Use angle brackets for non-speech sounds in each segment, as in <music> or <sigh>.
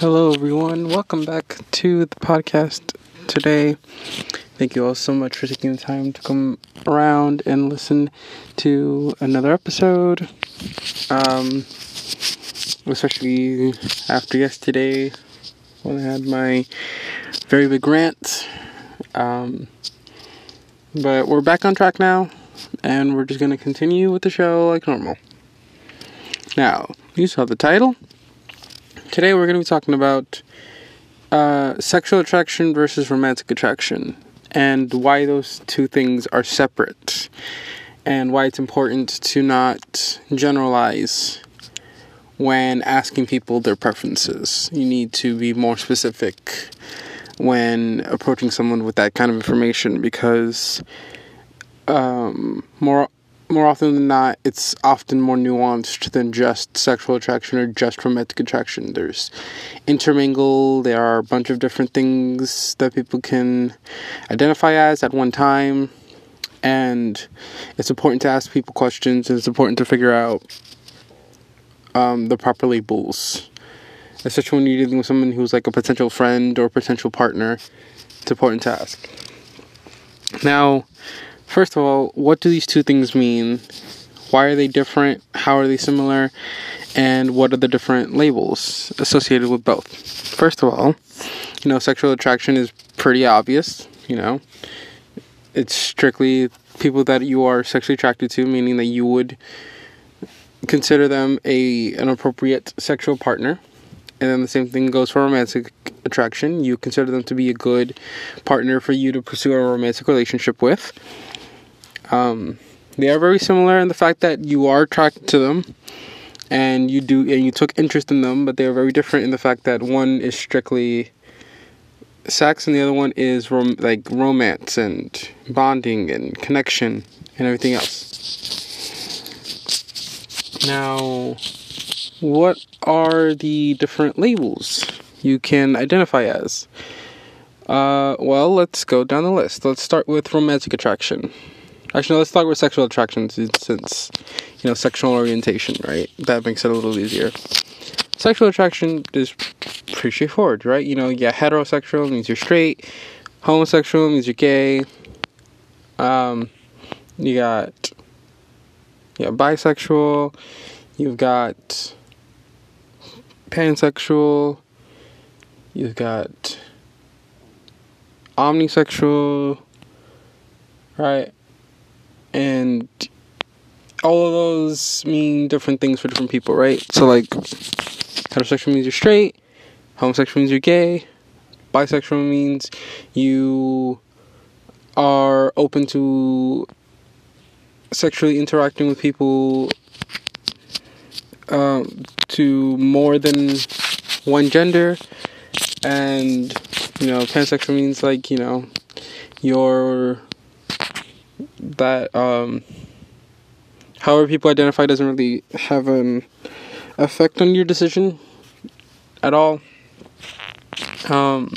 Hello, everyone. Welcome back to the podcast today. Thank you all so much for taking the time to come around and listen to another episode. Um, especially after yesterday when I had my very big rant. Um, but we're back on track now, and we're just going to continue with the show like normal. Now, you saw the title Today we're going to be talking about uh, sexual attraction versus romantic attraction and why those two things are separate and why it's important to not generalize when asking people their preferences. You need to be more specific when approaching someone with that kind of information because um, more more often than not, it's often more nuanced than just sexual attraction or just romantic attraction. There's intermingle, there are a bunch of different things that people can identify as at one time. And it's important to ask people questions, and it's important to figure out um, the proper labels. Especially when you're dealing with someone who's like a potential friend or potential partner, it's important to ask. Now, First of all, what do these two things mean? Why are they different? How are they similar? And what are the different labels associated with both? First of all, you know, sexual attraction is pretty obvious, you know. It's strictly people that you are sexually attracted to, meaning that you would consider them a an appropriate sexual partner. And then the same thing goes for romantic attraction. You consider them to be a good partner for you to pursue a romantic relationship with. Um, they are very similar in the fact that you are attracted to them and you do and you took interest in them, but they are very different in the fact that one is strictly sex and the other one is rom- like romance and bonding and connection and everything else. Now, what are the different labels you can identify as? Uh, well, let's go down the list. Let's start with romantic attraction. Actually, let's talk about sexual attraction since, you know, sexual orientation, right? That makes it a little easier. Sexual attraction is pretty straightforward, right? You know, yeah, heterosexual means you're straight, homosexual means you're gay. Um, you got, yeah, bisexual, you've got pansexual, you've got omnisexual, right? And all of those mean different things for different people, right? So like heterosexual means you're straight, homosexual means you're gay, bisexual means you are open to sexually interacting with people um, to more than one gender and you know pansexual means like you know you're that um, however people identify doesn't really have an effect on your decision at all. Um,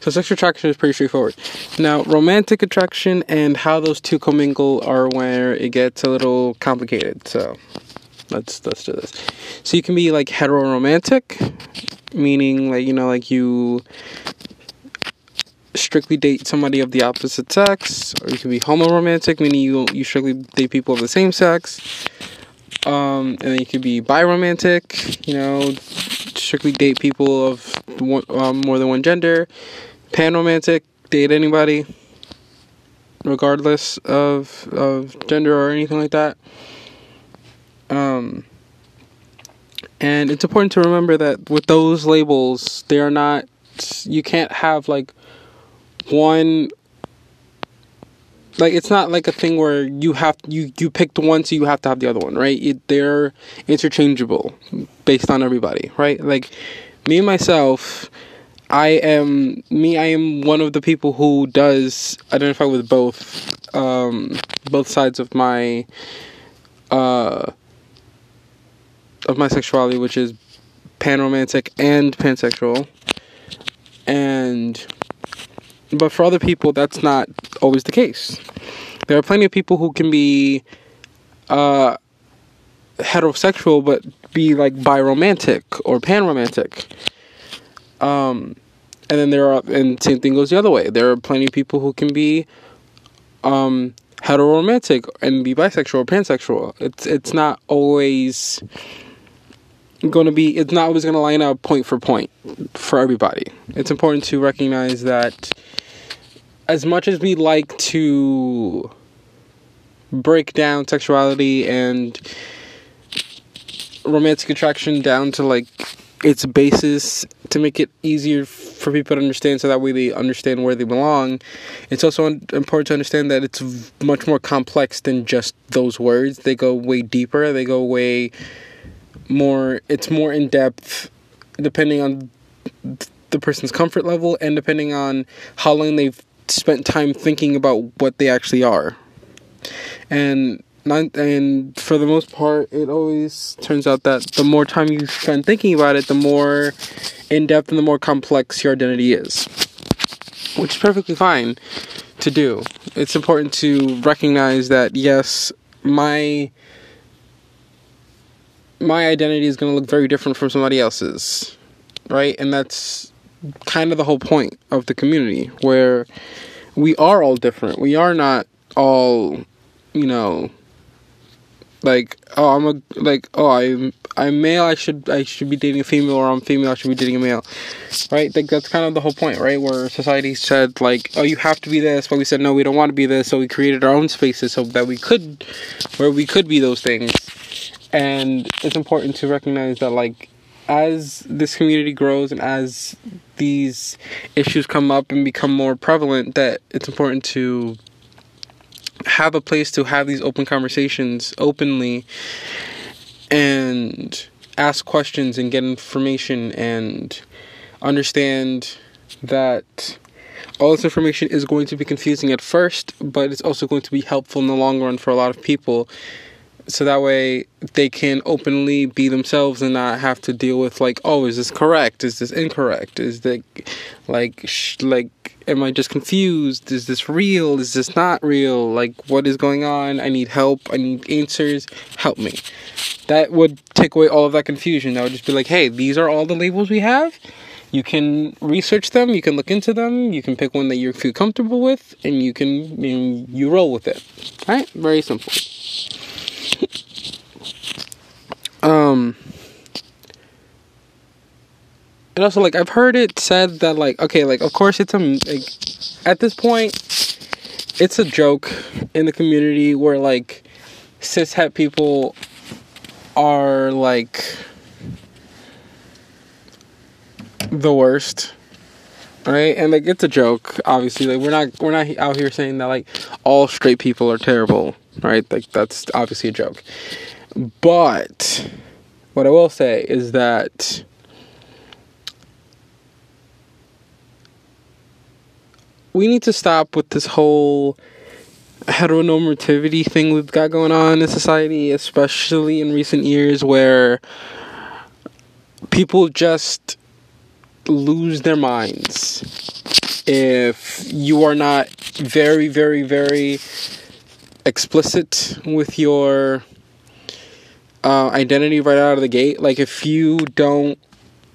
so sexual attraction is pretty straightforward. Now, romantic attraction and how those two commingle are where it gets a little complicated. So let's let's do this. So you can be like hetero-romantic, meaning like you know like you strictly date somebody of the opposite sex, or you can be homoromantic, meaning you you strictly date people of the same sex. Um, and then you could be biromantic, you know, strictly date people of one, um, more than one gender. Panromantic, date anybody, regardless of of gender or anything like that. Um, and it's important to remember that with those labels, they are not. You can't have like one like it's not like a thing where you have you you picked one so you have to have the other one right? It, they're interchangeable based on everybody right? Like me myself i am me i am one of the people who does identify with both um both sides of my uh of my sexuality which is panromantic and pansexual. And but for other people, that's not always the case. There are plenty of people who can be uh, heterosexual but be like biromantic or panromantic. Um, and then there are, and same thing goes the other way. There are plenty of people who can be um, heteroromantic and be bisexual or pansexual. It's it's not always going to be. It's not always going to line up point for point for everybody. It's important to recognize that as much as we like to break down sexuality and romantic attraction down to like its basis to make it easier for people to understand so that way they understand where they belong. It's also important to understand that it's much more complex than just those words. They go way deeper, they go way more, it's more in depth depending on the person's comfort level and depending on how long they've spent time thinking about what they actually are. And not, and for the most part, it always turns out that the more time you spend thinking about it, the more in depth and the more complex your identity is, which is perfectly fine to do. It's important to recognize that yes, my my identity is going to look very different from somebody else's, right? And that's kind of the whole point of the community, where we are all different. We are not all, you know, like oh I'm a like oh I'm I'm male I should I should be dating a female or I'm female I should be dating a male. Right? Like that's kind of the whole point right? Where society said like oh you have to be this but we said no we don't want to be this so we created our own spaces so that we could where we could be those things. And it's important to recognize that like as this community grows and as these issues come up and become more prevalent that it's important to have a place to have these open conversations openly and ask questions and get information and understand that all this information is going to be confusing at first, but it's also going to be helpful in the long run for a lot of people. So that way they can openly be themselves and not have to deal with like, oh, is this correct? Is this incorrect? Is that like sh- like am I just confused? Is this real? Is this not real? Like, what is going on? I need help. I need answers. Help me. That would take away all of that confusion. That would just be like, hey, these are all the labels we have. You can research them. You can look into them. You can pick one that you feel comfortable with, and you can you, know, you roll with it. Right? Very simple. <laughs> um and also like I've heard it said that like okay like of course it's a like at this point it's a joke in the community where like cis het people are like the worst right? And like it's a joke obviously. Like we're not we're not out here saying that like all straight people are terrible right? Like that's obviously a joke. But what i will say is that we need to stop with this whole heteronormativity thing we've got going on in society, especially in recent years where people just lose their minds. If you are not very, very, very explicit with your uh, identity right out of the gate. Like, if you don't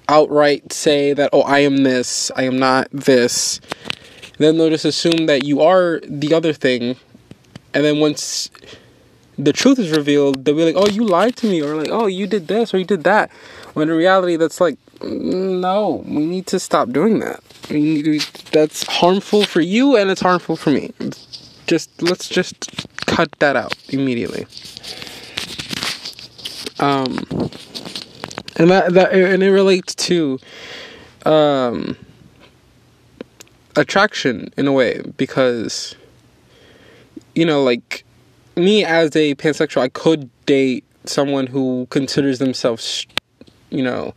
outright say that, oh, I am this, I am not this, then they'll just assume that you are the other thing. And then once the truth is revealed, they'll be like, oh, you lied to me, or like, oh, you did this, or you did that. When in reality, that's like, no, we need to stop doing that. To, that's harmful for you and it's harmful for me. Just, let's just cut that out immediately. Um, and that, that, and it relates to, um, attraction in a way because you know like me as a pansexual I could date someone who considers themselves you know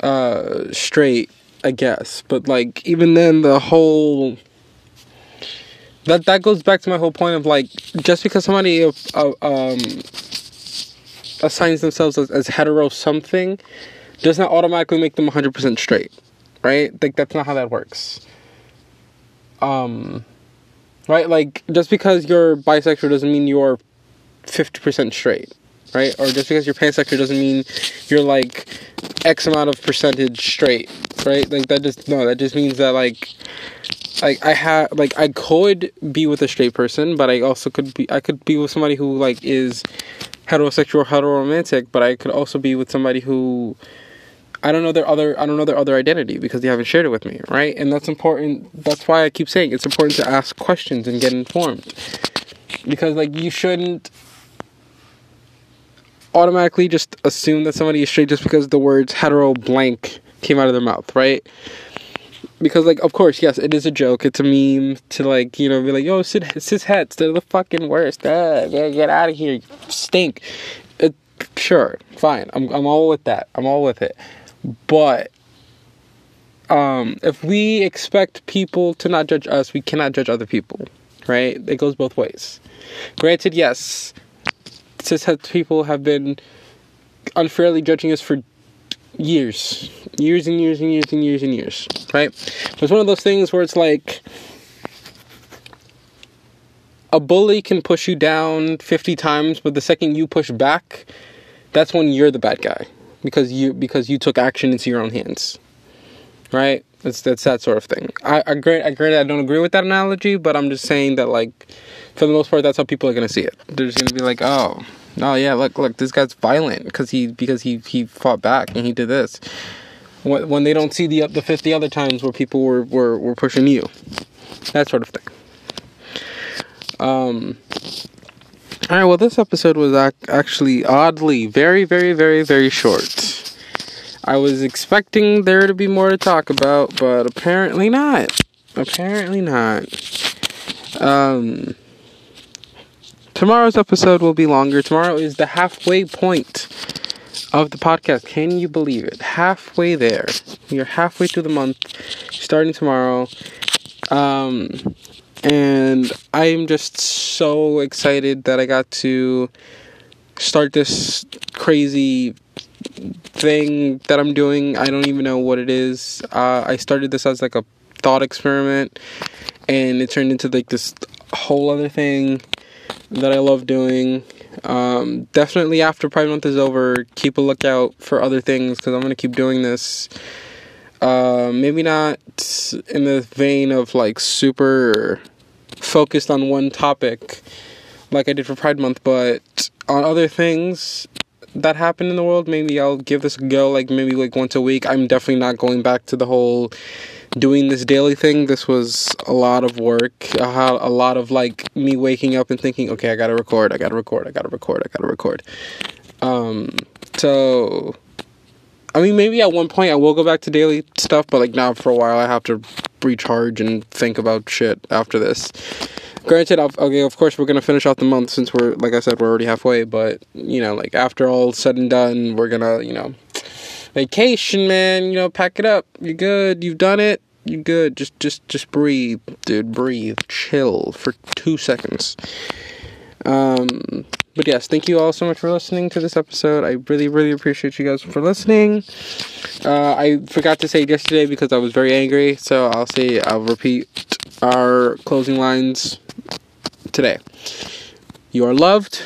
uh straight I guess but like even then the whole that that goes back to my whole point of like just because somebody uh, uh um assigns themselves as, as hetero something does not automatically make them 100% straight right like that's not how that works um right like just because you're bisexual doesn't mean you're 50% straight right? Or just because you're pansexual doesn't mean you're like X amount of percentage straight, right? Like that just no, that just means that like like I have like I could be with a straight person, but I also could be I could be with somebody who like is heterosexual, heteroromantic, but I could also be with somebody who I don't know their other I don't know their other identity because they haven't shared it with me, right? And that's important. That's why I keep saying it's important to ask questions and get informed. Because like you shouldn't automatically just assume that somebody is straight just because the words hetero blank came out of their mouth, right? Because like of course, yes, it is a joke. It's a meme to like, you know, be like, yo, cis, cis hets, they're the fucking worst. Uh, get, get out of here. You stink. It, sure, fine. I'm I'm all with that. I'm all with it. But um, if we expect people to not judge us, we cannot judge other people, right? It goes both ways. Granted, yes, cishet people have been unfairly judging us for years, years and years and years and years and years, right? But it's one of those things where it's like a bully can push you down 50 times, but the second you push back, that's when you're the bad guy because you because you took action into your own hands, right? That's that's that sort of thing. I I agree. I agree. I don't agree with that analogy, but I'm just saying that like, for the most part, that's how people are gonna see it. They're just gonna be like, oh, oh yeah, look, look, this guy's violent because he because he he fought back and he did this. When when they don't see the the fifty other times where people were were were pushing you, that sort of thing. Um. All right, well, this episode was ac- actually oddly very, very, very, very short. I was expecting there to be more to talk about, but apparently not. Apparently not. Um, tomorrow's episode will be longer. Tomorrow is the halfway point of the podcast. Can you believe it? Halfway there. You're halfway through the month, starting tomorrow. Um, and I'm just so excited that I got to start this crazy thing that I'm doing. I don't even know what it is. Uh, I started this as like a thought experiment, and it turned into like this whole other thing that I love doing. Um, definitely after Pride Month is over, keep a lookout for other things because I'm gonna keep doing this. Uh, maybe not in the vein of like super focused on one topic like I did for Pride Month, but on other things that happen in the world, maybe I'll give this a go like maybe like once a week. I'm definitely not going back to the whole doing this daily thing. This was a lot of work, a lot of like me waking up and thinking, okay, I gotta record, I gotta record, I gotta record, I gotta record. Um, so I mean, maybe at one point I will go back to daily stuff, but like now for a while I have to recharge and think about shit after this. Granted, okay, of course we're gonna finish off the month since we're like I said we're already halfway, but you know, like after all said and done, we're gonna you know vacation, man. You know, pack it up. You're good. You've done it. You're good. Just just just breathe, dude. Breathe. Chill for two seconds. Um, but yes, thank you all so much for listening to this episode. I really, really appreciate you guys for listening. Uh, I forgot to say yesterday because I was very angry, so I'll say I'll repeat our closing lines today. You are loved,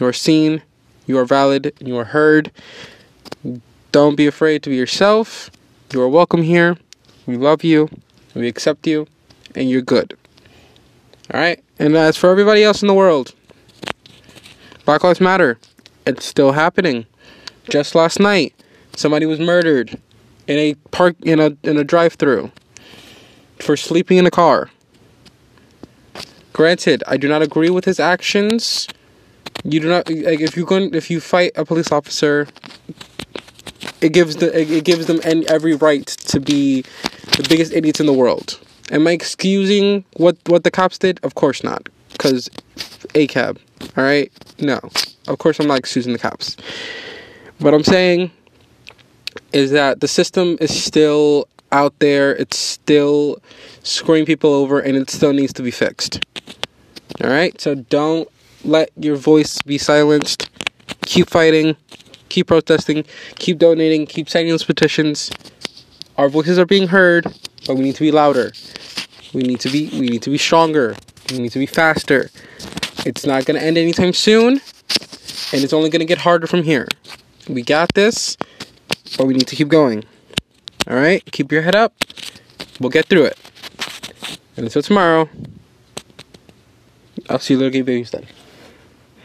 you are seen, you are valid, you are heard. Don't be afraid to be yourself. You are welcome here. We love you, we accept you, and you're good. Alright? And as for everybody else in the world, Black Lives Matter. It's still happening. Just last night, somebody was murdered in a park in a in a drive-through for sleeping in a car. Granted, I do not agree with his actions. You do not like if you're going, if you fight a police officer, it gives the it gives them every right to be the biggest idiots in the world. Am I excusing what what the cops did? Of course not, because ACAB. All right? No. Of course, I'm not excusing the cops. What I'm saying is that the system is still out there, it's still screwing people over, and it still needs to be fixed. All right? So don't let your voice be silenced. Keep fighting, keep protesting, keep donating, keep signing those petitions. Our voices are being heard, but we need to be louder. We need to be we need to be stronger. We need to be faster. It's not going to end anytime soon. And it's only going to get harder from here. We got this, but we need to keep going. All right? Keep your head up. We'll get through it. And until tomorrow, I'll see you little gay babies then.